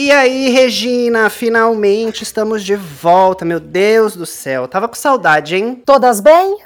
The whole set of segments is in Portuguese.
E aí, Regina, finalmente estamos de volta, meu Deus do céu. Tava com saudade, hein? Todas bem?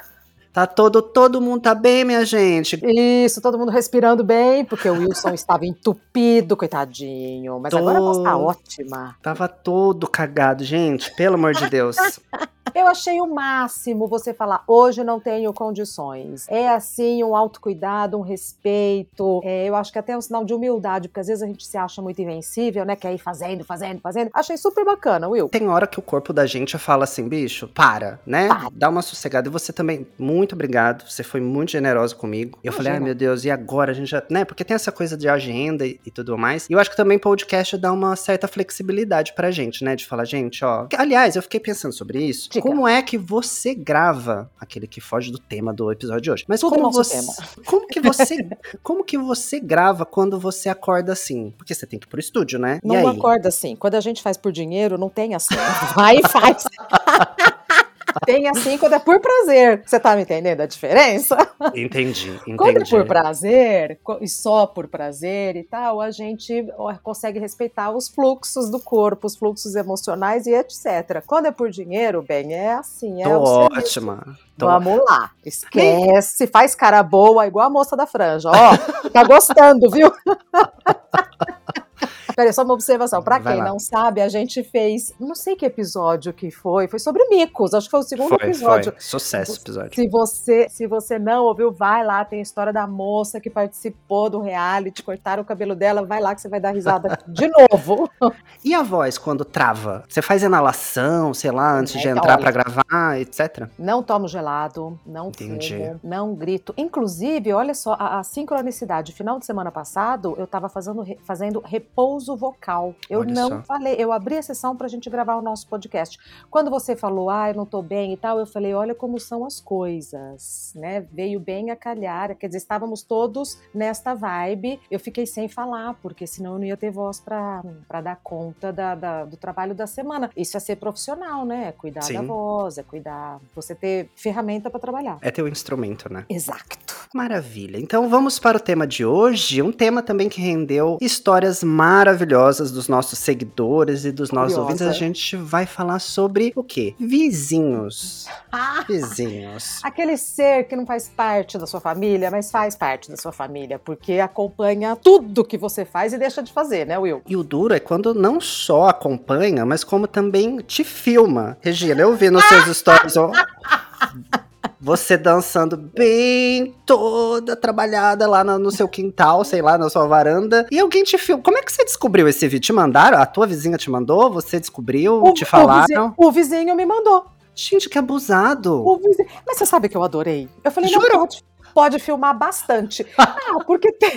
Tá todo, todo mundo tá bem, minha gente. Isso, todo mundo respirando bem, porque o Wilson estava entupido, coitadinho. Mas Tô... agora a voz tá ótima. Tava todo cagado, gente, pelo amor de Deus. Eu achei o máximo você falar, hoje não tenho condições. É assim, um autocuidado, um respeito. É, eu acho que até é um sinal de humildade, porque às vezes a gente se acha muito invencível, né? Quer ir fazendo, fazendo, fazendo. Achei super bacana, Will. Tem hora que o corpo da gente fala assim, bicho, para, né? Para. Dá uma sossegada. E você também, muito obrigado. Você foi muito generosa comigo. Eu Imagina. falei, ai meu Deus, e agora a gente já. Né? Porque tem essa coisa de agenda e, e tudo mais. E eu acho que também podcast dá uma certa flexibilidade pra gente, né? De falar, gente, ó. Aliás, eu fiquei pensando sobre isso. Diga. Como é que você grava aquele que foge do tema do episódio de hoje? Mas Tudo como você, tema. como que você, como que você grava quando você acorda assim? Porque você tem que ir pro estúdio, né? Não acorda assim. Quando a gente faz por dinheiro, não tem assim. Vai e faz. Tem assim quando é por prazer. Você tá me entendendo a diferença? Entendi, entendi. Quando é por prazer, e só por prazer e tal, a gente consegue respeitar os fluxos do corpo, os fluxos emocionais e etc. Quando é por dinheiro, bem, é assim. É Tô ótima. Tô... Vamos lá. Esquece, faz cara boa, igual a moça da franja. Ó, tá gostando, viu? Peraí, só uma observação. Pra Vai quem lá. não sabe, a gente fez. Não sei que episódio que foi. Foi sobre micos. Acho que foi o segundo foi, episódio. Foi. Sucesso episódio. Se você, se você não ouviu, vai lá. Tem a história da moça que participou do reality, cortaram o cabelo dela. Vai lá que você vai dar risada de novo. E a voz quando trava? Você faz inalação, sei lá, antes é, de entrar para gravar, etc? Não tomo gelado, não Entendi. fumo, não grito. Inclusive, olha só, a, a sincronicidade. Final de semana passado, eu tava fazendo, fazendo repouso uso vocal. Eu Olha não só. falei, eu abri a sessão para a gente gravar o nosso podcast. Quando você falou, ah, eu não tô bem e tal, eu falei, olha como são as coisas, né? Veio bem a calhar, quer dizer, estávamos todos nesta vibe. Eu fiquei sem falar, porque senão eu não ia ter voz para dar conta da, da, do trabalho da semana. Isso é ser profissional, né? É cuidar Sim. da voz, é cuidar, você ter ferramenta para trabalhar. É teu instrumento, né? Exato. Maravilha. Então vamos para o tema de hoje, um tema também que rendeu histórias maravilhosas maravilhosas dos nossos seguidores e dos nossos Curiosa. ouvintes, a gente vai falar sobre o quê? Vizinhos. Ah, Vizinhos. Aquele ser que não faz parte da sua família, mas faz parte da sua família, porque acompanha tudo que você faz e deixa de fazer, né, Will? E o duro é quando não só acompanha, mas como também te filma. Regina, eu vi nos seus stories. Você dançando bem toda trabalhada lá no, no, seu quintal, sei lá, na sua varanda. E alguém te filma. Como é que você descobriu esse vídeo? Te mandaram? A tua vizinha te mandou? Você descobriu? O, te falaram? O vizinho, o vizinho, me mandou. Gente, que abusado. Vizinho... Mas você sabe que eu adorei? Eu falei, Juro? não, pode, pode filmar bastante. ah, porque tem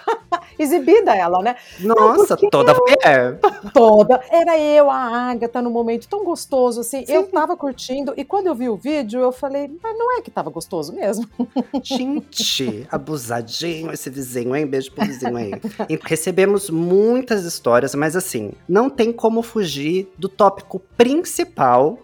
exibida ela, né? Nossa, toda mulher. Toda. Era eu, a Agatha, no momento tão gostoso, assim. Sim. Eu tava curtindo, e quando eu vi o vídeo, eu falei, mas não é que tava gostoso mesmo? Gente, abusadinho esse vizinho, hein? Beijo pro vizinho aí. E recebemos muitas histórias, mas assim, não tem como fugir do tópico principal,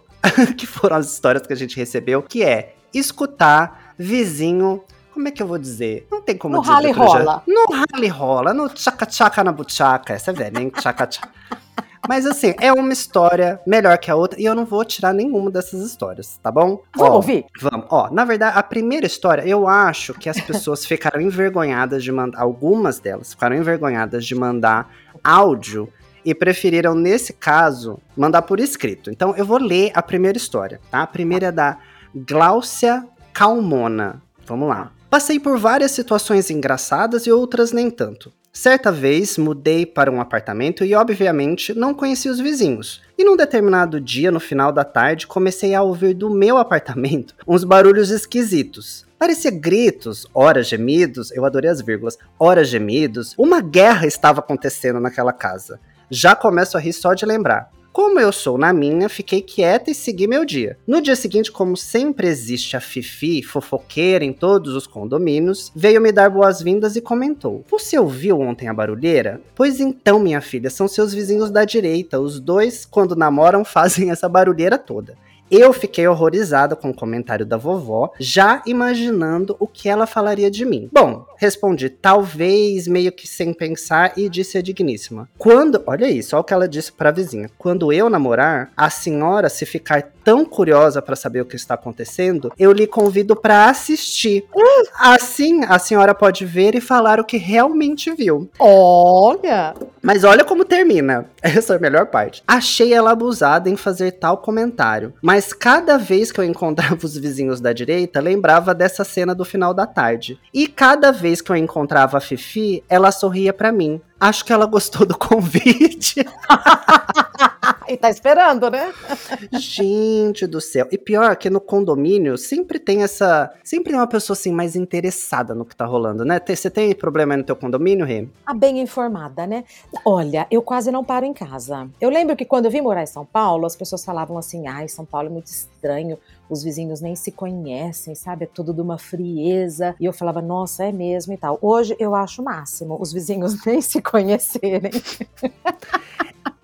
que foram as histórias que a gente recebeu, que é escutar vizinho como é que eu vou dizer? Não tem como no dizer. Rally rola. No rally rola, no tchaca-tchaca na buchaca. Essa é velha, hein? Tchaca-tchaca. Mas assim, é uma história melhor que a outra e eu não vou tirar nenhuma dessas histórias, tá bom? Vamos Ó, ouvir? Vamos. Ó, na verdade, a primeira história, eu acho que as pessoas ficaram envergonhadas de mandar, algumas delas ficaram envergonhadas de mandar áudio e preferiram, nesse caso, mandar por escrito. Então eu vou ler a primeira história, tá? A primeira é da Gláucia Calmona. Vamos lá. Passei por várias situações engraçadas e outras nem tanto. Certa vez mudei para um apartamento e, obviamente, não conheci os vizinhos. E num determinado dia, no final da tarde, comecei a ouvir do meu apartamento uns barulhos esquisitos. Parecia gritos, ora gemidos, eu adorei as vírgulas, ora gemidos. Uma guerra estava acontecendo naquela casa. Já começo a rir só de lembrar. Como eu sou na minha, fiquei quieta e segui meu dia. No dia seguinte, como sempre existe a Fifi, fofoqueira em todos os condomínios, veio me dar boas-vindas e comentou: Você ouviu ontem a barulheira? Pois então, minha filha, são seus vizinhos da direita. Os dois, quando namoram, fazem essa barulheira toda. Eu fiquei horrorizada com o comentário da vovó, já imaginando o que ela falaria de mim. Bom, respondi talvez meio que sem pensar e disse a digníssima. Quando, olha isso, olha o que ela disse para a vizinha. Quando eu namorar, a senhora se ficar tão curiosa para saber o que está acontecendo, eu lhe convido para assistir. Assim, a senhora pode ver e falar o que realmente viu. Olha! Mas olha como termina. Essa é a melhor parte. Achei ela abusada em fazer tal comentário, mas cada vez que eu encontrava os vizinhos da direita, lembrava dessa cena do final da tarde. E cada vez que eu encontrava a Fifi, ela sorria para mim. Acho que ela gostou do convite. e tá esperando, né? Gente do céu. E pior que no condomínio sempre tem essa. Sempre tem uma pessoa assim mais interessada no que tá rolando, né? Você tem problema aí no teu condomínio, Rê? A bem informada, né? Olha, eu quase não paro em casa. Eu lembro que quando eu vim morar em São Paulo, as pessoas falavam assim: ai, São Paulo é muito estranho os vizinhos nem se conhecem, sabe? É tudo de uma frieza. E eu falava, nossa, é mesmo e tal. Hoje eu acho o máximo os vizinhos nem se conhecerem.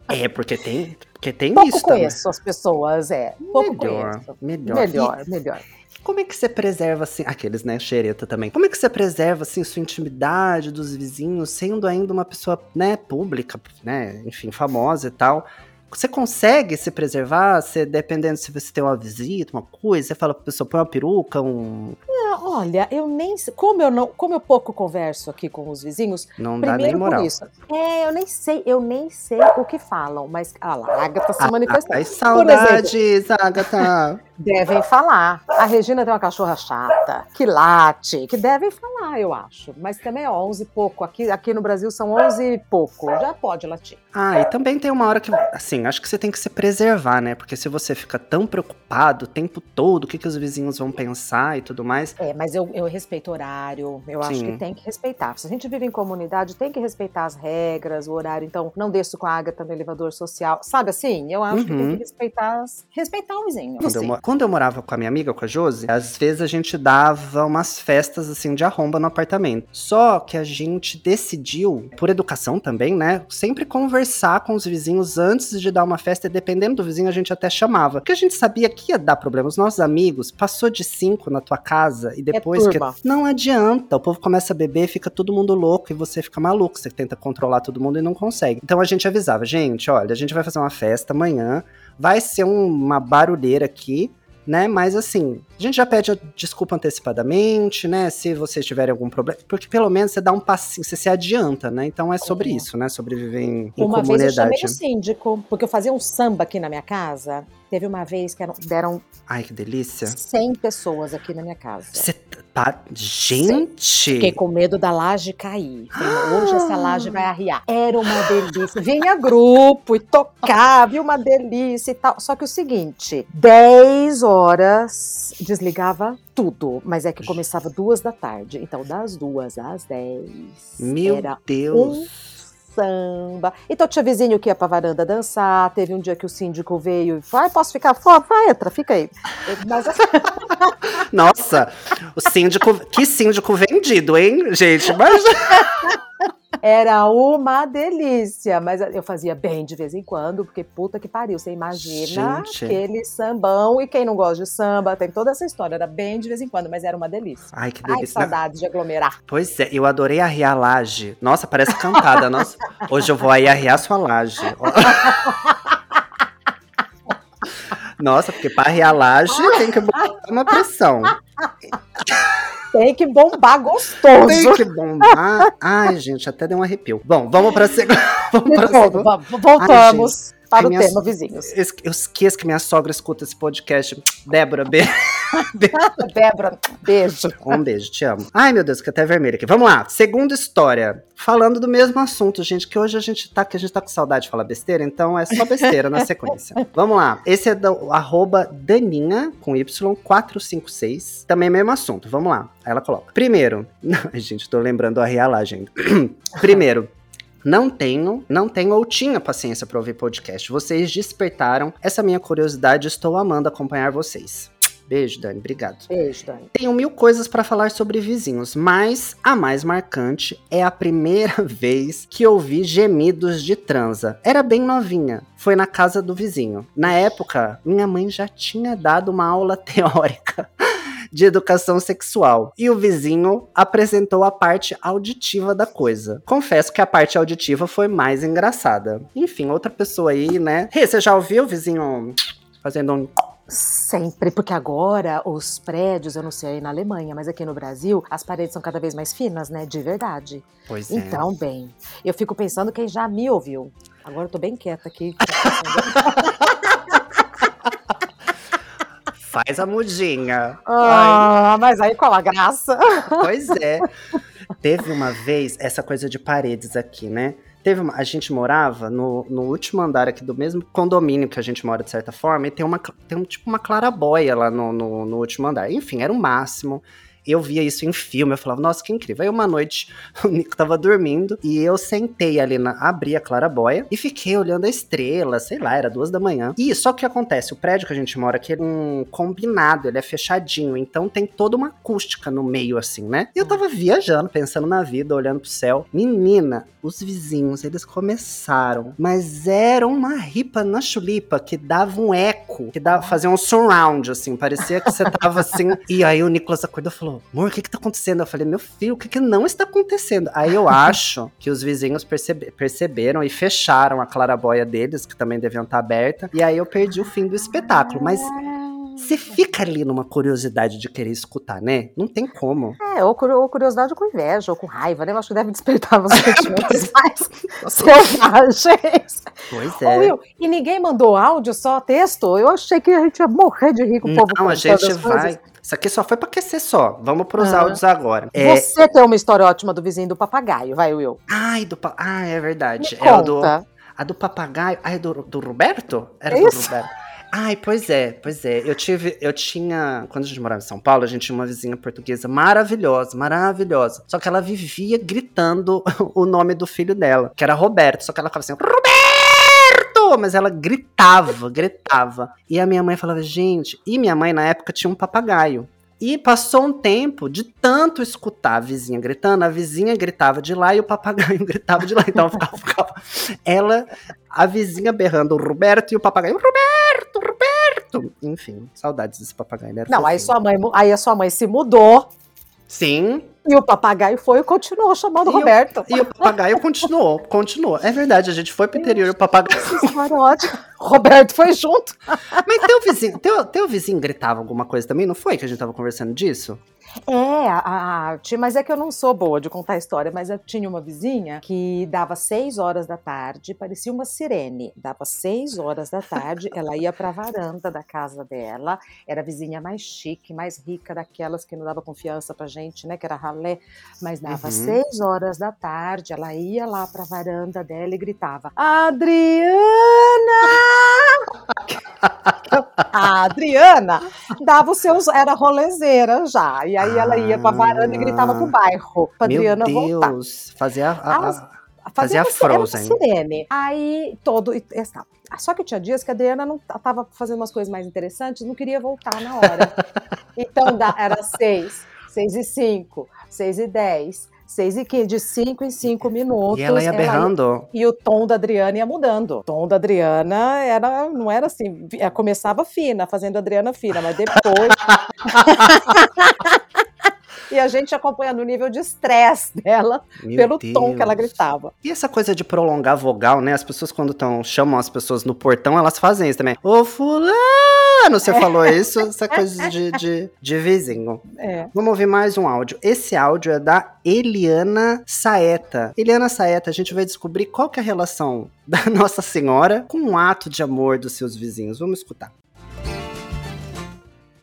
É, porque tem, porque tem Pouco isso conheço também. as pessoas, é. Pouco melhor, conheço. Melhor, melhor. E, melhor. Como é que você preserva, assim, aqueles, né, xereta também. Como é que você preserva, assim, sua intimidade dos vizinhos, sendo ainda uma pessoa, né, pública, né, enfim, famosa e tal, você consegue se preservar? Você, dependendo se você tem uma visita, uma coisa, você fala pra pessoa, põe uma peruca, um. Não, olha, eu nem como eu não, como eu pouco converso aqui com os vizinhos, não dá nem moral. Isso, é, eu nem sei, eu nem sei o que falam, mas ah lá, a Agatha se ah, manifestou. Ai, saudades, Agatha. devem falar. A Regina tem uma cachorra chata, que late, que devem falar, eu acho. Mas também, ó, 11 e pouco. Aqui, aqui no Brasil são 11 e pouco. Já pode latir. Ah, e também tem uma hora que, assim, acho que você tem que se preservar, né? Porque se você fica tão preocupado o tempo todo, o que, que os vizinhos vão pensar e tudo mais. É, mas eu, eu respeito horário. Eu Sim. acho que tem que respeitar. Se a gente vive em comunidade, tem que respeitar as regras, o horário. Então, não desço com a Agatha no elevador social. Sabe assim? Eu acho uhum. que tem que respeitar, respeitar o vizinho. Quando eu, quando eu morava com a minha amiga, com a Josi, às vezes a gente dava umas festas assim de arromba no apartamento. Só que a gente decidiu, por educação também, né, sempre conversar com os vizinhos antes de dar uma festa, e dependendo do vizinho a gente até chamava. Porque a gente sabia que ia dar problema. Os nossos amigos, passou de cinco na tua casa e é depois é que. Não adianta, o povo começa a beber, fica todo mundo louco e você fica maluco. Você tenta controlar todo mundo e não consegue. Então a gente avisava, gente, olha, a gente vai fazer uma festa amanhã, vai ser uma barulheira aqui né? Mas assim, a gente já pede desculpa antecipadamente, né? Se vocês tiverem algum problema, porque pelo menos você dá um passinho, você se adianta, né? Então é sobre isso, né? Sobreviver em, em Uma comunidade. vez eu chamei o síndico, porque eu fazia um samba aqui na minha casa. Teve uma vez que deram. Ai, que delícia. 100 pessoas aqui na minha casa. Você tá. Gente! Fiquei com medo da laje cair. Falei, hoje essa laje vai arriar. Era uma delícia. Vinha grupo e tocava, e uma delícia e tal. Só que o seguinte: 10 horas desligava tudo. Mas é que começava duas da tarde. Então, das duas às 10. Meu era Deus! Um samba. Então tinha vizinho que ia pra varanda dançar. Teve um dia que o síndico veio e falou: posso ficar fora? Vai, entra, fica aí. Mas... Nossa, o síndico. Que síndico vendido, hein, gente? Mas. Era uma delícia, mas eu fazia bem de vez em quando, porque puta que pariu, você imagina Gente. aquele sambão e quem não gosta de samba, tem toda essa história, era bem de vez em quando, mas era uma delícia. Ai, que delícia. Ai, saudade de aglomerar. Pois é, eu adorei arriar a laje. Nossa, parece cantada, nossa. Hoje eu vou aí arriar sua laje. Nossa, porque para arriar a laje tem que botar uma pressão. Tem que bombar gostoso. Tem que bombar. Ai, gente, até deu um arrepio. Bom, vamos para a segunda. Voltamos. Ai, para Ai, o tema, vizinhos. Eu esqueço que minha sogra escuta esse podcast. Débora, beijo. Débora, beijo. Um beijo, te amo. Ai, meu Deus, que até vermelho aqui. Vamos lá. Segunda história. Falando do mesmo assunto, gente, que hoje a gente tá, que a gente tá com saudade de falar besteira, então é só besteira na sequência. Vamos lá. Esse é do arroba Daninha, com Y456. Também mesmo assunto. Vamos lá. Aí ela coloca. Primeiro. Gente, tô lembrando a realagem. Primeiro, não tenho, não tenho ou tinha paciência para ouvir podcast. Vocês despertaram essa minha curiosidade, estou amando acompanhar vocês. Beijo, Dani, obrigado. Beijo, Dani. Tenho mil coisas para falar sobre vizinhos, mas a mais marcante é a primeira vez que ouvi gemidos de transa. Era bem novinha, foi na casa do vizinho. Na época, minha mãe já tinha dado uma aula teórica de educação sexual. E o vizinho apresentou a parte auditiva da coisa. Confesso que a parte auditiva foi mais engraçada. Enfim, outra pessoa aí, né? Rê, você já ouviu o vizinho fazendo um Sempre, porque agora os prédios, eu não sei aí na Alemanha, mas aqui no Brasil, as paredes são cada vez mais finas, né? De verdade. Pois é. Então, bem, eu fico pensando quem já me ouviu. Agora eu tô bem quieta aqui. Faz a mudinha. Ah, mas aí qual a graça? Pois é. Teve uma vez essa coisa de paredes aqui, né? Teve uma, a gente morava no, no último andar aqui do mesmo condomínio que a gente mora, de certa forma, e tem uma tem um, tipo uma clarabóia lá no, no, no último andar. Enfim, era o máximo eu via isso em filme, eu falava, nossa, que incrível. Aí uma noite o Nico tava dormindo e eu sentei ali na. abri a clarabóia e fiquei olhando a estrela, sei lá, era duas da manhã. E só que acontece, o prédio que a gente mora aqui é um combinado, ele é fechadinho, então tem toda uma acústica no meio, assim, né? E eu tava viajando, pensando na vida, olhando pro céu. Menina, os vizinhos, eles começaram, mas era uma ripa na chulipa que dava um eco, que dava, fazia um surround, assim, parecia que você tava assim. e aí o Nicolas acordou e falou: amor, o que que tá acontecendo? Eu falei, meu filho, o que que não está acontecendo? Aí eu acho que os vizinhos percebe perceberam e fecharam a clarabóia deles, que também deviam estar aberta, e aí eu perdi o fim do espetáculo, mas... Você fica ali numa curiosidade de querer escutar, né? Não tem como. É, ou, curiosidade ou com inveja, ou com raiva, né? Eu acho que deve despertar os sentimentos mais selvagens. Pois é. Will, e ninguém mandou áudio, só texto? Eu achei que a gente ia morrer de rir com o povo. Não, a gente vai. Isso aqui só foi pra aquecer só. Vamos pros ah. áudios agora. É... Você tem uma história ótima do vizinho do papagaio, vai, Will. Ai, do pa... Ah, é verdade. Me é conta. o do. A do papagaio. Ah, é do, do Roberto? Era Isso. do Roberto. Ai, pois é, pois é. Eu tive, eu tinha, quando a gente morava em São Paulo, a gente tinha uma vizinha portuguesa maravilhosa, maravilhosa. Só que ela vivia gritando o nome do filho dela, que era Roberto. Só que ela ficava assim, Roberto! Mas ela gritava, gritava. E a minha mãe falava, gente. E minha mãe na época tinha um papagaio. E passou um tempo de tanto escutar a vizinha gritando, a vizinha gritava de lá e o papagaio gritava de lá. Então ficava, ficava ela, a vizinha berrando o Roberto e o papagaio, Roberto, Roberto. Enfim, saudades desse papagaio. Não, aí sua mãe, aí a sua mãe se mudou. Sim. E o papagaio foi e continuou chamando e Roberto. O, e o papagaio continuou, continuou. É verdade, a gente foi pro interior e o papagaio. Roberto foi junto. Mas teu vizinho, teu, teu vizinho gritava alguma coisa também, não foi que a gente tava conversando disso? É, a, a, mas é que eu não sou boa de contar a história, mas eu tinha uma vizinha que dava seis horas da tarde, parecia uma sirene. Dava seis horas da tarde, ela ia pra varanda da casa dela, era a vizinha mais chique, mais rica daquelas que não dava confiança pra gente, né? Que era ralé, mas dava uhum. seis horas da tarde, ela ia lá pra varanda dela e gritava: Adriana! A Adriana dava os seus, era rolezeira já. E aí ah, ela ia pra varanda e gritava pro bairro, pra meu Adriana Deus, voltar. Fazia a, a, a fazia a Frozen. sirene. Aí todo. Estava. Só que tinha dias que a Adriana não tava fazendo umas coisas mais interessantes, não queria voltar na hora. então era seis, seis e cinco, seis e dez. 6 e 15, de 5 em 5 minutos. E ela ia berrando. Ia, e o tom da Adriana ia mudando. O tom da Adriana era, não era assim, começava fina, fazendo a Adriana fina, mas depois. e a gente acompanhando o nível de estresse dela Meu pelo Deus. tom que ela gritava. E essa coisa de prolongar vogal, né? As pessoas quando tão, chamam as pessoas no portão, elas fazem isso também. Ô fulano, você falou isso, essa coisa de, de, de vizinho. É. Vamos ouvir mais um áudio. Esse áudio é da Eliana Saeta. Eliana Saeta, a gente vai descobrir qual que é a relação da Nossa Senhora com o um ato de amor dos seus vizinhos. Vamos escutar.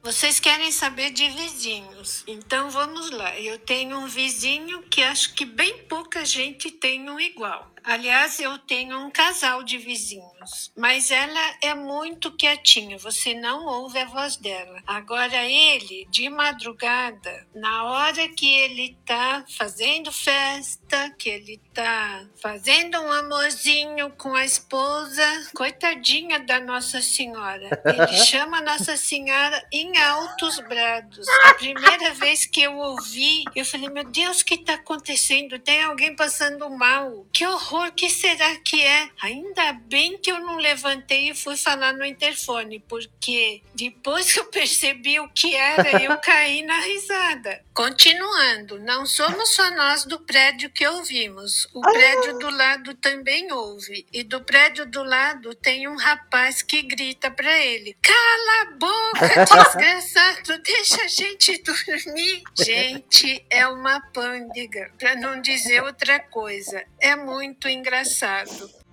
Vocês querem saber de vizinhos, então vamos lá. Eu tenho um vizinho que acho que bem pouca gente tem um igual. Aliás, eu tenho um casal de vizinhos, mas ela é muito quietinha, você não ouve a voz dela. Agora ele, de madrugada, na hora que ele tá fazendo festa, que ele tá fazendo um amorzinho com a esposa, coitadinha da Nossa Senhora. Ele chama Nossa Senhora em altos brados. A primeira vez que eu ouvi, eu falei: "Meu Deus, o que tá acontecendo? Tem alguém passando mal? Que horror, que será que é?" Ainda bem que eu não levantei e fui falar no interfone, porque depois que eu percebi o que era, eu caí na risada. Continuando, não somos só nós do prédio que ouvimos. O prédio do lado também ouve. E do prédio do lado tem um rapaz que grita para ele: Cala a boca, desgraçado, deixa a gente dormir. Gente, é uma pândega, para não dizer outra coisa. É muito engraçado.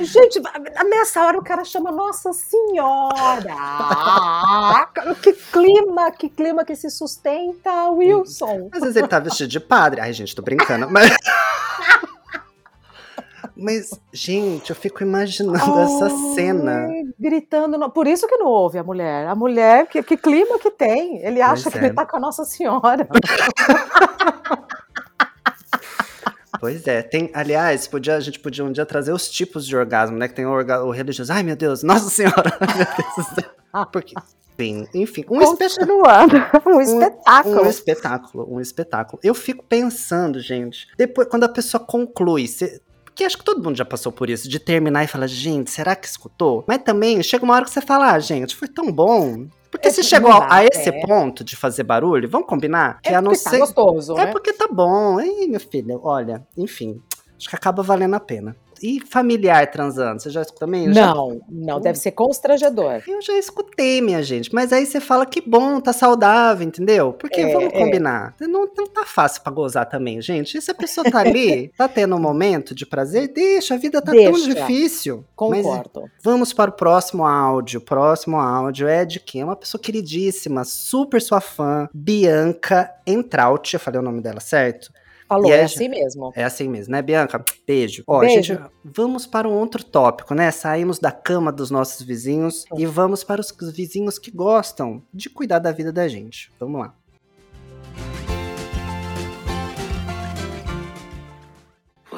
Gente, nessa hora o cara chama Nossa Senhora! que clima, que clima que se sustenta, Wilson. Às vezes ele tá vestido de padre. Ai, gente, tô brincando, mas. Mas, gente, eu fico imaginando oh, essa cena. Gritando. Por isso que não ouve a mulher. A mulher, que, que clima que tem? Ele acha pois que é. ele tá com a Nossa Senhora. Pois é, tem, aliás, podia, a gente podia um dia trazer os tipos de orgasmo, né? Que tem o, orga, o religioso, ai meu Deus, Nossa Senhora, meu Deus do céu. Porque, bem, enfim, um Continuando, um espetáculo. Um, um, espetáculo, um espetáculo. Eu fico pensando, gente, depois, quando a pessoa conclui, você, porque acho que todo mundo já passou por isso, de terminar e falar, gente, será que escutou? Mas também chega uma hora que você fala, ah, gente, foi tão bom. Porque é se chegou dá, a esse é. ponto de fazer barulho, vamos combinar? É que a não tá ser... gostoso, É né? porque tá bom. Ei, meu filho, olha, enfim, acho que acaba valendo a pena. E familiar transando? Você já também? Eu não, já... não, deve ser constrangedor. Eu já escutei, minha gente. Mas aí você fala que bom, tá saudável, entendeu? Porque é, vamos é. combinar. É. Não, não tá fácil pra gozar também, gente. E se a pessoa tá ali, tá tendo um momento de prazer, deixa, a vida tá deixa. tão difícil. Concordo. Mas vamos para o próximo áudio. O próximo áudio é de quem? É uma pessoa queridíssima, super sua fã, Bianca Entraut. Eu falei o nome dela certo? Falou, é, é assim mesmo. É assim mesmo, né, Bianca? Beijo. Ó, Beijo. gente, vamos para um outro tópico, né? Saímos da cama dos nossos vizinhos e vamos para os vizinhos que gostam de cuidar da vida da gente. Vamos lá.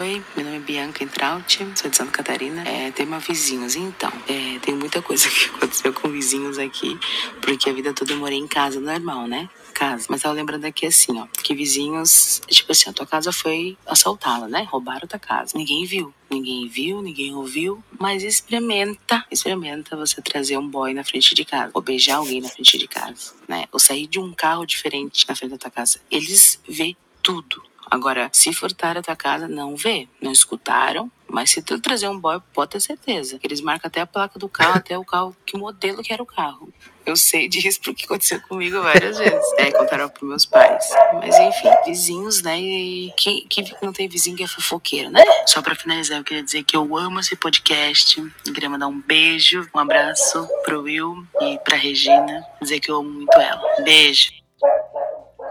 Oi, meu nome é Bianca Entraut, sou de Santa Catarina. É, tenho uma vizinhos, então. É, tem muita coisa que aconteceu com vizinhos aqui, porque a vida toda eu morei em casa normal, né? Casa. Mas tava lembrando aqui assim, ó, que vizinhos, tipo assim, a tua casa foi assaltada, né? Roubaram a tua casa. Ninguém viu. Ninguém viu, ninguém ouviu, mas experimenta, experimenta você trazer um boy na frente de casa, ou beijar alguém na frente de casa, né? Ou sair de um carro diferente na frente da tua casa. Eles vê tudo, Agora, se furtar a tua casa, não vê. Não escutaram, mas se tu trazer um boy, pode ter certeza. Eles marcam até a placa do carro, até o carro, que modelo que era o carro. Eu sei disso porque aconteceu comigo várias vezes. É, contaram pros meus pais. Mas enfim, vizinhos, né? E quem, quem não tem vizinho que é fofoqueiro, né? Só pra finalizar, eu queria dizer que eu amo esse podcast. Eu queria mandar um beijo, um abraço pro Will e pra Regina. Dizer que eu amo muito ela. Beijo.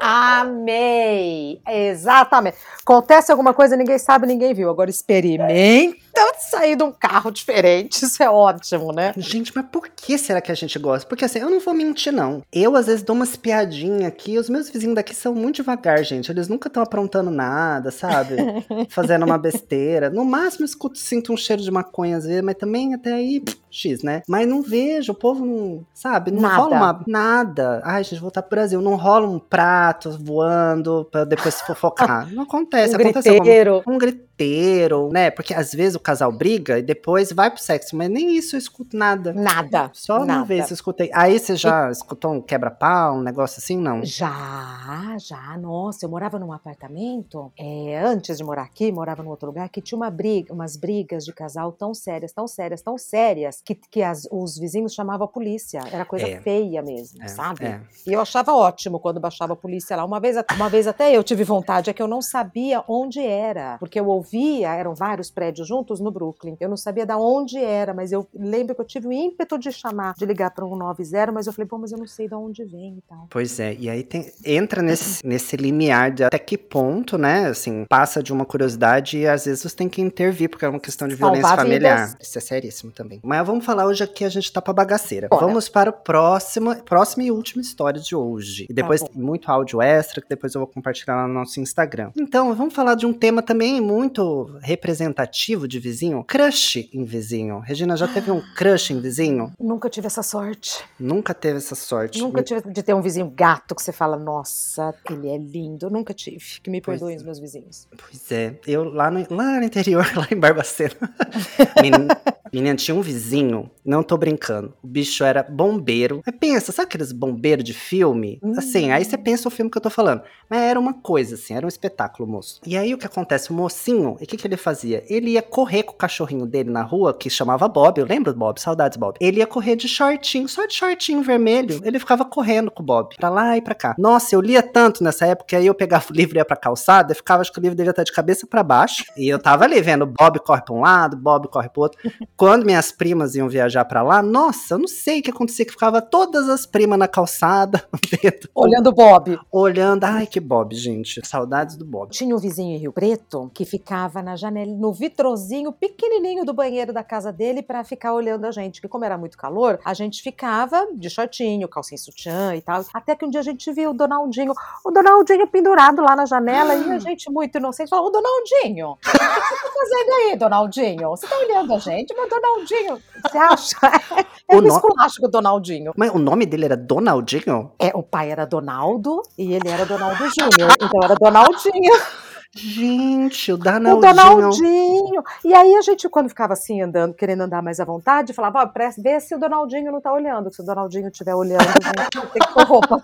Amei! Exatamente. Acontece alguma coisa, ninguém sabe, ninguém viu. Agora experimenta sair de um carro diferente. Isso é ótimo, né? Gente, mas por que será que a gente gosta? Porque assim, eu não vou mentir, não. Eu, às vezes, dou umas piadinhas aqui. Os meus vizinhos daqui são muito devagar, gente. Eles nunca estão aprontando nada, sabe? Fazendo uma besteira. No máximo, escuto, sinto um cheiro de maconha às vezes, mas também até aí, X, né? Mas não vejo, o povo não, sabe? Não nada. rola uma, nada. Ai, gente, voltar pro Brasil. Não rola um prato voando pra depois se fofocar. Não acontece. Um acontece griteiro. Alguma, um griteiro, né? Porque às vezes o casal briga e depois vai pro sexo, mas nem isso eu escuto nada. Nada. Só nada. uma vez eu escutei. Aí você já e... escutou um quebra-pau, um negócio assim, não? Já, já. Nossa, eu morava num apartamento, é, antes de morar aqui, morava num outro lugar, que tinha uma briga, umas brigas de casal tão sérias, tão sérias, tão sérias, que, que as, os vizinhos chamavam a polícia. Era coisa é. feia mesmo, é, sabe? É. E eu achava ótimo quando baixava a polícia lá, uma vez, uma vez até eu tive vontade, é que eu não sabia onde era, porque eu ouvia, eram vários prédios juntos no Brooklyn, eu não sabia de onde era, mas eu lembro que eu tive o ímpeto de chamar, de ligar para um 90, mas eu falei, pô, mas eu não sei de onde vem e tal. Pois é, e aí tem, entra nesse, nesse limiar de até que ponto, né, assim, passa de uma curiosidade e às vezes você tem que intervir, porque é uma questão de violência Salvar familiar. Vidas. Isso é seríssimo também. Mas vamos falar hoje aqui, a gente tá pra bagaceira. Bora. Vamos para o próximo, próxima e última história de hoje. E depois tá tem muito áudio extra, que depois eu vou compartilhar lá no nosso Instagram. Então, vamos falar de um tema também muito representativo de vizinho. Crush em vizinho. Regina, já teve um crush em vizinho? Nunca tive essa sorte. Nunca teve essa sorte. Nunca tive de ter um vizinho gato que você fala, nossa, ele é lindo. Nunca tive. Que me perdoem os é. meus vizinhos. Pois é. Eu lá no, lá no interior, lá em Barbacena. Menina, tinha um vizinho, não tô brincando. O bicho era bombeiro. Mas pensa, sabe aqueles bombeiros de filme? Assim, aí você pensa o filme que eu tô falando. Mas era uma coisa, assim, era um espetáculo, moço. E aí o que acontece? O mocinho, o que, que ele fazia? Ele ia correr com o cachorrinho dele na rua, que chamava Bob. Eu lembro do Bob, saudades, Bob. Ele ia correr de shortinho, só de shortinho vermelho. Ele ficava correndo com o Bob, pra lá e pra cá. Nossa, eu lia tanto nessa época, aí eu pegava o livro e ia pra calçada, ficava, acho que o livro devia estar de cabeça para baixo. E eu tava ali vendo Bob corre pra um lado, Bob corre pro outro. Quando minhas primas iam viajar para lá, nossa, eu não sei o que acontecia, que ficava todas as primas na calçada, vendo. Olhando Bob. Olhando, ai que Bob, gente, saudades do Bob. Tinha um vizinho em Rio Preto que ficava na janela, no vitrozinho pequenininho do banheiro da casa dele para ficar olhando a gente, que como era muito calor, a gente ficava de shortinho, calcinha sutiã e tal, até que um dia a gente viu o Donaldinho, o Donaldinho pendurado lá na janela e a gente muito inocente falou, o Donaldinho, o que você tá fazendo aí, Donaldinho? Você tá olhando a gente, mas Donaldinho, você acha? É o um esculacho com o Donaldinho. Mas o nome dele era Donaldinho? É, o pai era Donaldo e ele era Donaldo Júnior, então era Donaldinho. Gente, o Donaldinho. O Donaldinho. E aí a gente, quando ficava assim, andando, querendo andar mais à vontade, falava, ó, oh, vê se o Donaldinho não tá olhando. Se o Donaldinho estiver olhando, a gente tem que pôr roupa.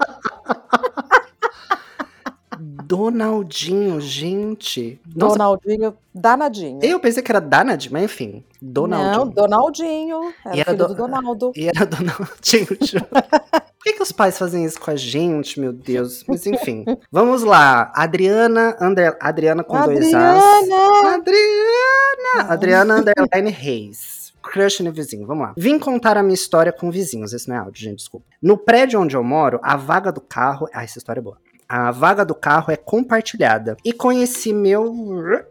Donaldinho, gente. Nossa. Donaldinho, danadinho. Eu pensei que era Danad, mas enfim. Donaldinho. Não, Donaldinho. Era, e era do... do Donaldo. E era Donaldinho. Por que, que os pais fazem isso com a gente, meu Deus? Mas enfim. Vamos lá. Adriana, under... Adriana com Adriana. dois As. Adriana! Adriana Underline Reis crush no vizinho. Vamos lá. Vim contar a minha história com vizinhos. Esse não é áudio, gente, desculpa. No prédio onde eu moro, a vaga do carro. Ah, essa história é boa a vaga do carro é compartilhada. E conheci meu,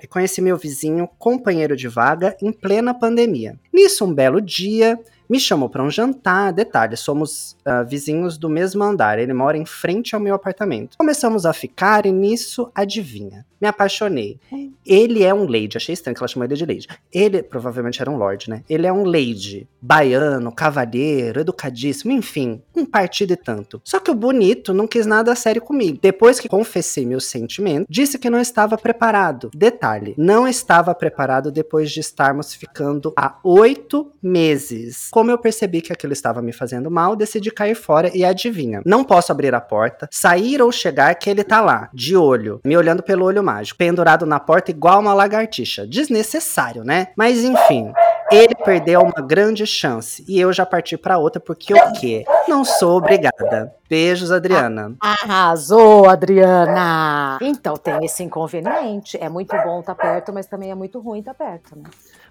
conheci meu vizinho, companheiro de vaga, em plena pandemia. Nisso, um belo dia, me chamou para um jantar. Detalhe, somos uh, vizinhos do mesmo andar. Ele mora em frente ao meu apartamento. Começamos a ficar e nisso, adivinha? Me apaixonei. Ele é um lady. Achei estranho que ela chamou ele de lady. Ele provavelmente era um lord, né? Ele é um lady. Baiano, cavalheiro, educadíssimo, enfim, um partido e tanto. Só que o bonito não quis nada sério comigo. Depois que confessei meus sentimentos, disse que não estava preparado. Detalhe, não estava preparado depois de estarmos ficando há oito meses. Como eu percebi que aquilo estava me fazendo mal, decidi cair fora e adivinha. Não posso abrir a porta, sair ou chegar que ele tá lá, de olho, me olhando pelo olho mágico, pendurado na porta igual uma lagartixa. Desnecessário, né? Mas enfim, ele perdeu uma grande chance e eu já parti para outra porque o quê? Não sou obrigada. Beijos, Adriana. Arrasou, Adriana! Então tem esse inconveniente. É muito bom estar tá perto, mas também é muito ruim estar tá perto, né?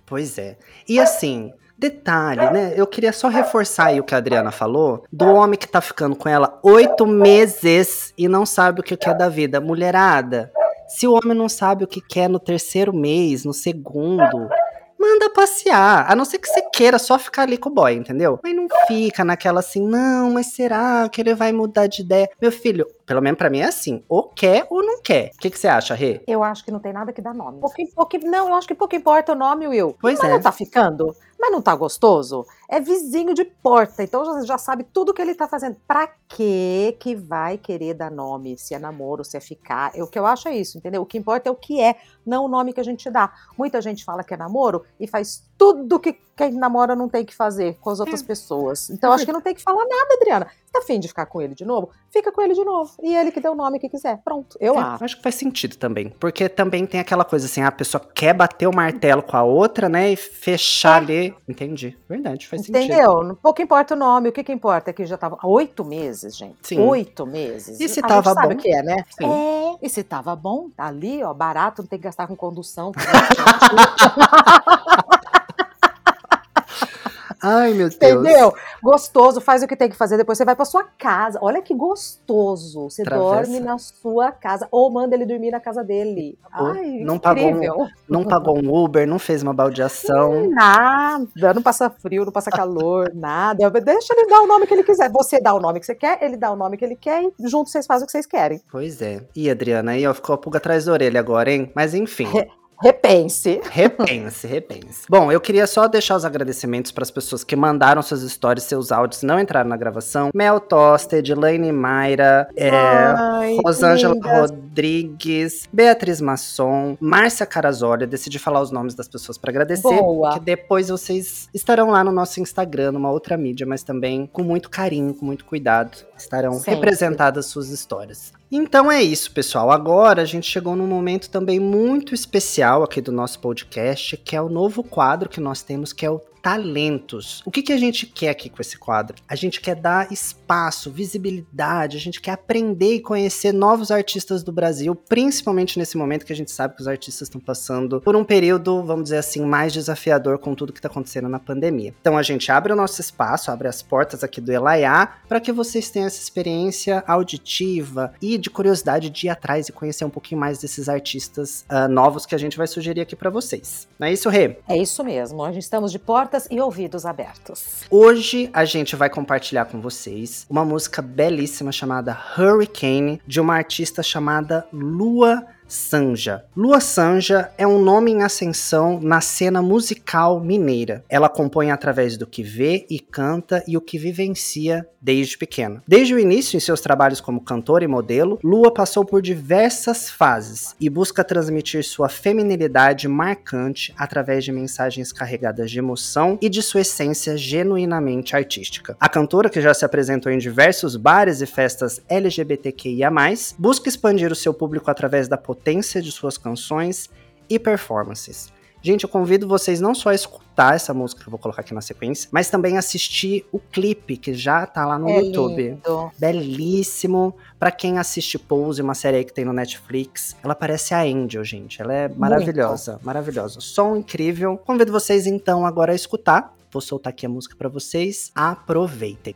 Pois é. E assim, Detalhe, né? Eu queria só reforçar aí o que a Adriana falou, do homem que tá ficando com ela oito meses e não sabe o que quer da vida. Mulherada, se o homem não sabe o que quer no terceiro mês, no segundo, manda passear. A não ser que você queira só ficar ali com o boy, entendeu? Mas não fica naquela assim, não, mas será que ele vai mudar de ideia? Meu filho, pelo menos pra mim é assim, ou quer ou não quer. O que, que você acha, Rê? Eu acho que não tem nada que dá nome. Pouco, pouco, não, eu acho que pouco importa o nome, Will. Pois mas é. não tá ficando? Mas não tá gostoso? É vizinho de porta, então já, já sabe tudo que ele tá fazendo. Pra que que vai querer dar nome? Se é namoro, se é ficar. O que eu acho é isso, entendeu? O que importa é o que é, não o nome que a gente dá. Muita gente fala que é namoro e faz tudo que quem namora não tem que fazer com as outras é. pessoas. Então acho que não tem que falar nada, Adriana. Você tá afim de ficar com ele de novo? Fica com ele de novo. E ele que dê o nome que quiser. Pronto, eu é, acho. Acho que faz sentido também. Porque também tem aquela coisa assim, a pessoa quer bater o martelo com a outra, né? E fechar é. ali. Entendi. Verdade, faz Entendeu? sentido. Entendeu? Pouco importa o nome. O que, que importa é que já tava oito meses, gente. Sim. Oito meses. E se a tava bom? Sabe o que é, né? Sim. É. E se tava bom, tá ali, ó, barato, não tem que gastar com condução. Ai, meu Deus. Entendeu? Gostoso, faz o que tem que fazer, depois você vai pra sua casa. Olha que gostoso. Você Travessa. dorme na sua casa. Ou manda ele dormir na casa dele. Ai, não incrível. pagou, não pagou um Uber, não fez uma baldeação. Nada, não passa frio, não passa calor, nada. Deixa ele dar o nome que ele quiser. Você dá o nome que você quer, ele dá o nome que ele quer e juntos vocês fazem o que vocês querem. Pois é. E Adriana, aí ó, ficou a pulga atrás da orelha agora, hein? Mas enfim. Repense. Repense, repense. Bom, eu queria só deixar os agradecimentos para as pessoas que mandaram suas histórias, seus áudios, não entraram na gravação. Mel Tosta, Edilane Mayra, é, Rosângela Rodrigues, Beatriz Masson, Márcia Carazoli. Eu decidi falar os nomes das pessoas para agradecer, Boa. porque depois vocês estarão lá no nosso Instagram, numa outra mídia, mas também com muito carinho, com muito cuidado, estarão Sempre. representadas suas histórias. Então é isso, pessoal. Agora a gente chegou num momento também muito especial aqui do nosso podcast, que é o novo quadro que nós temos, que é o talentos. O que, que a gente quer aqui com esse quadro? A gente quer dar espaço, visibilidade, a gente quer aprender e conhecer novos artistas do Brasil, principalmente nesse momento que a gente sabe que os artistas estão passando por um período, vamos dizer assim, mais desafiador com tudo que está acontecendo na pandemia. Então a gente abre o nosso espaço, abre as portas aqui do Elaiá, para que vocês tenham essa experiência auditiva e de curiosidade de ir atrás e conhecer um pouquinho mais desses artistas uh, novos que a gente vai sugerir aqui para vocês. Não é isso, Rê? É isso mesmo. Hoje estamos de porta portas e ouvidos abertos. Hoje a gente vai compartilhar com vocês uma música belíssima chamada Hurricane, de uma artista chamada Lua Sanja. Lua Sanja é um nome em ascensão na cena musical mineira. Ela compõe através do que vê e canta e o que vivencia desde pequena. Desde o início em seus trabalhos como cantora e modelo, Lua passou por diversas fases e busca transmitir sua feminilidade marcante através de mensagens carregadas de emoção e de sua essência genuinamente artística. A cantora, que já se apresentou em diversos bares e festas LGBTQIA+, busca expandir o seu público através da potência potência de suas canções e performances. Gente, eu convido vocês não só a escutar essa música que eu vou colocar aqui na sequência, mas também assistir o clipe que já tá lá no é YouTube. Lindo. Belíssimo. Para quem assiste Pose, uma série aí que tem no Netflix, ela parece a Angel, gente. Ela é maravilhosa, Muito. maravilhosa. Som incrível. Convido vocês então agora a escutar. Vou soltar aqui a música para vocês. Aproveitem.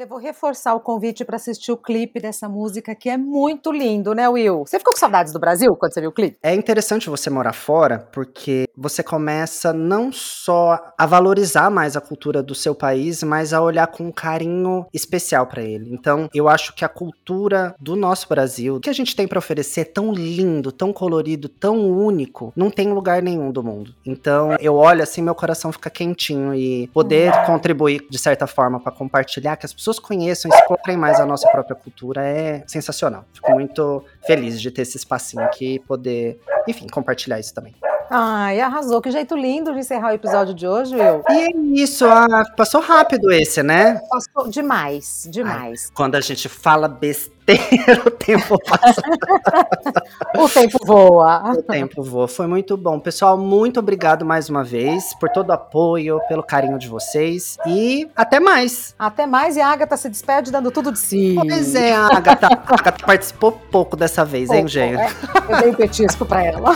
Olha, vou reforçar o convite para assistir o clipe dessa música que é muito lindo, né, Will? Você ficou com saudades do Brasil quando você viu o clipe? É interessante você morar fora porque você começa não só a valorizar mais a cultura do seu país, mas a olhar com um carinho especial para ele. Então, eu acho que a cultura do nosso Brasil, que a gente tem para oferecer é tão lindo, tão colorido, tão único, não tem lugar nenhum do mundo. Então, eu olho assim, meu coração fica quentinho e poder contribuir de certa forma para compartilhar que as pessoas conheçam, explorem mais a nossa própria cultura é sensacional. Fico muito feliz de ter esse espacinho aqui e poder, enfim, compartilhar isso também. Ai, arrasou. Que jeito lindo de encerrar o episódio de hoje, Will. E é isso, ah, passou rápido esse, né? Passou demais, demais. Ai, quando a gente fala besteira, o tempo passa. o tempo voa. O tempo voa. Foi muito bom. Pessoal, muito obrigado mais uma vez por todo o apoio, pelo carinho de vocês. E até mais. Até mais. E a Agatha se despede dando tudo de si. Pois é, a Agatha, a Agatha participou pouco dessa vez, pouco, hein, gente? É. Eu dei um petisco pra ela.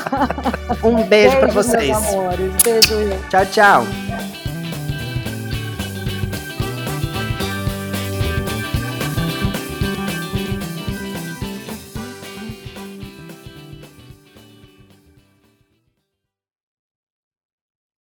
Um beijo, beijo pra vocês. Beijo. Tchau, tchau.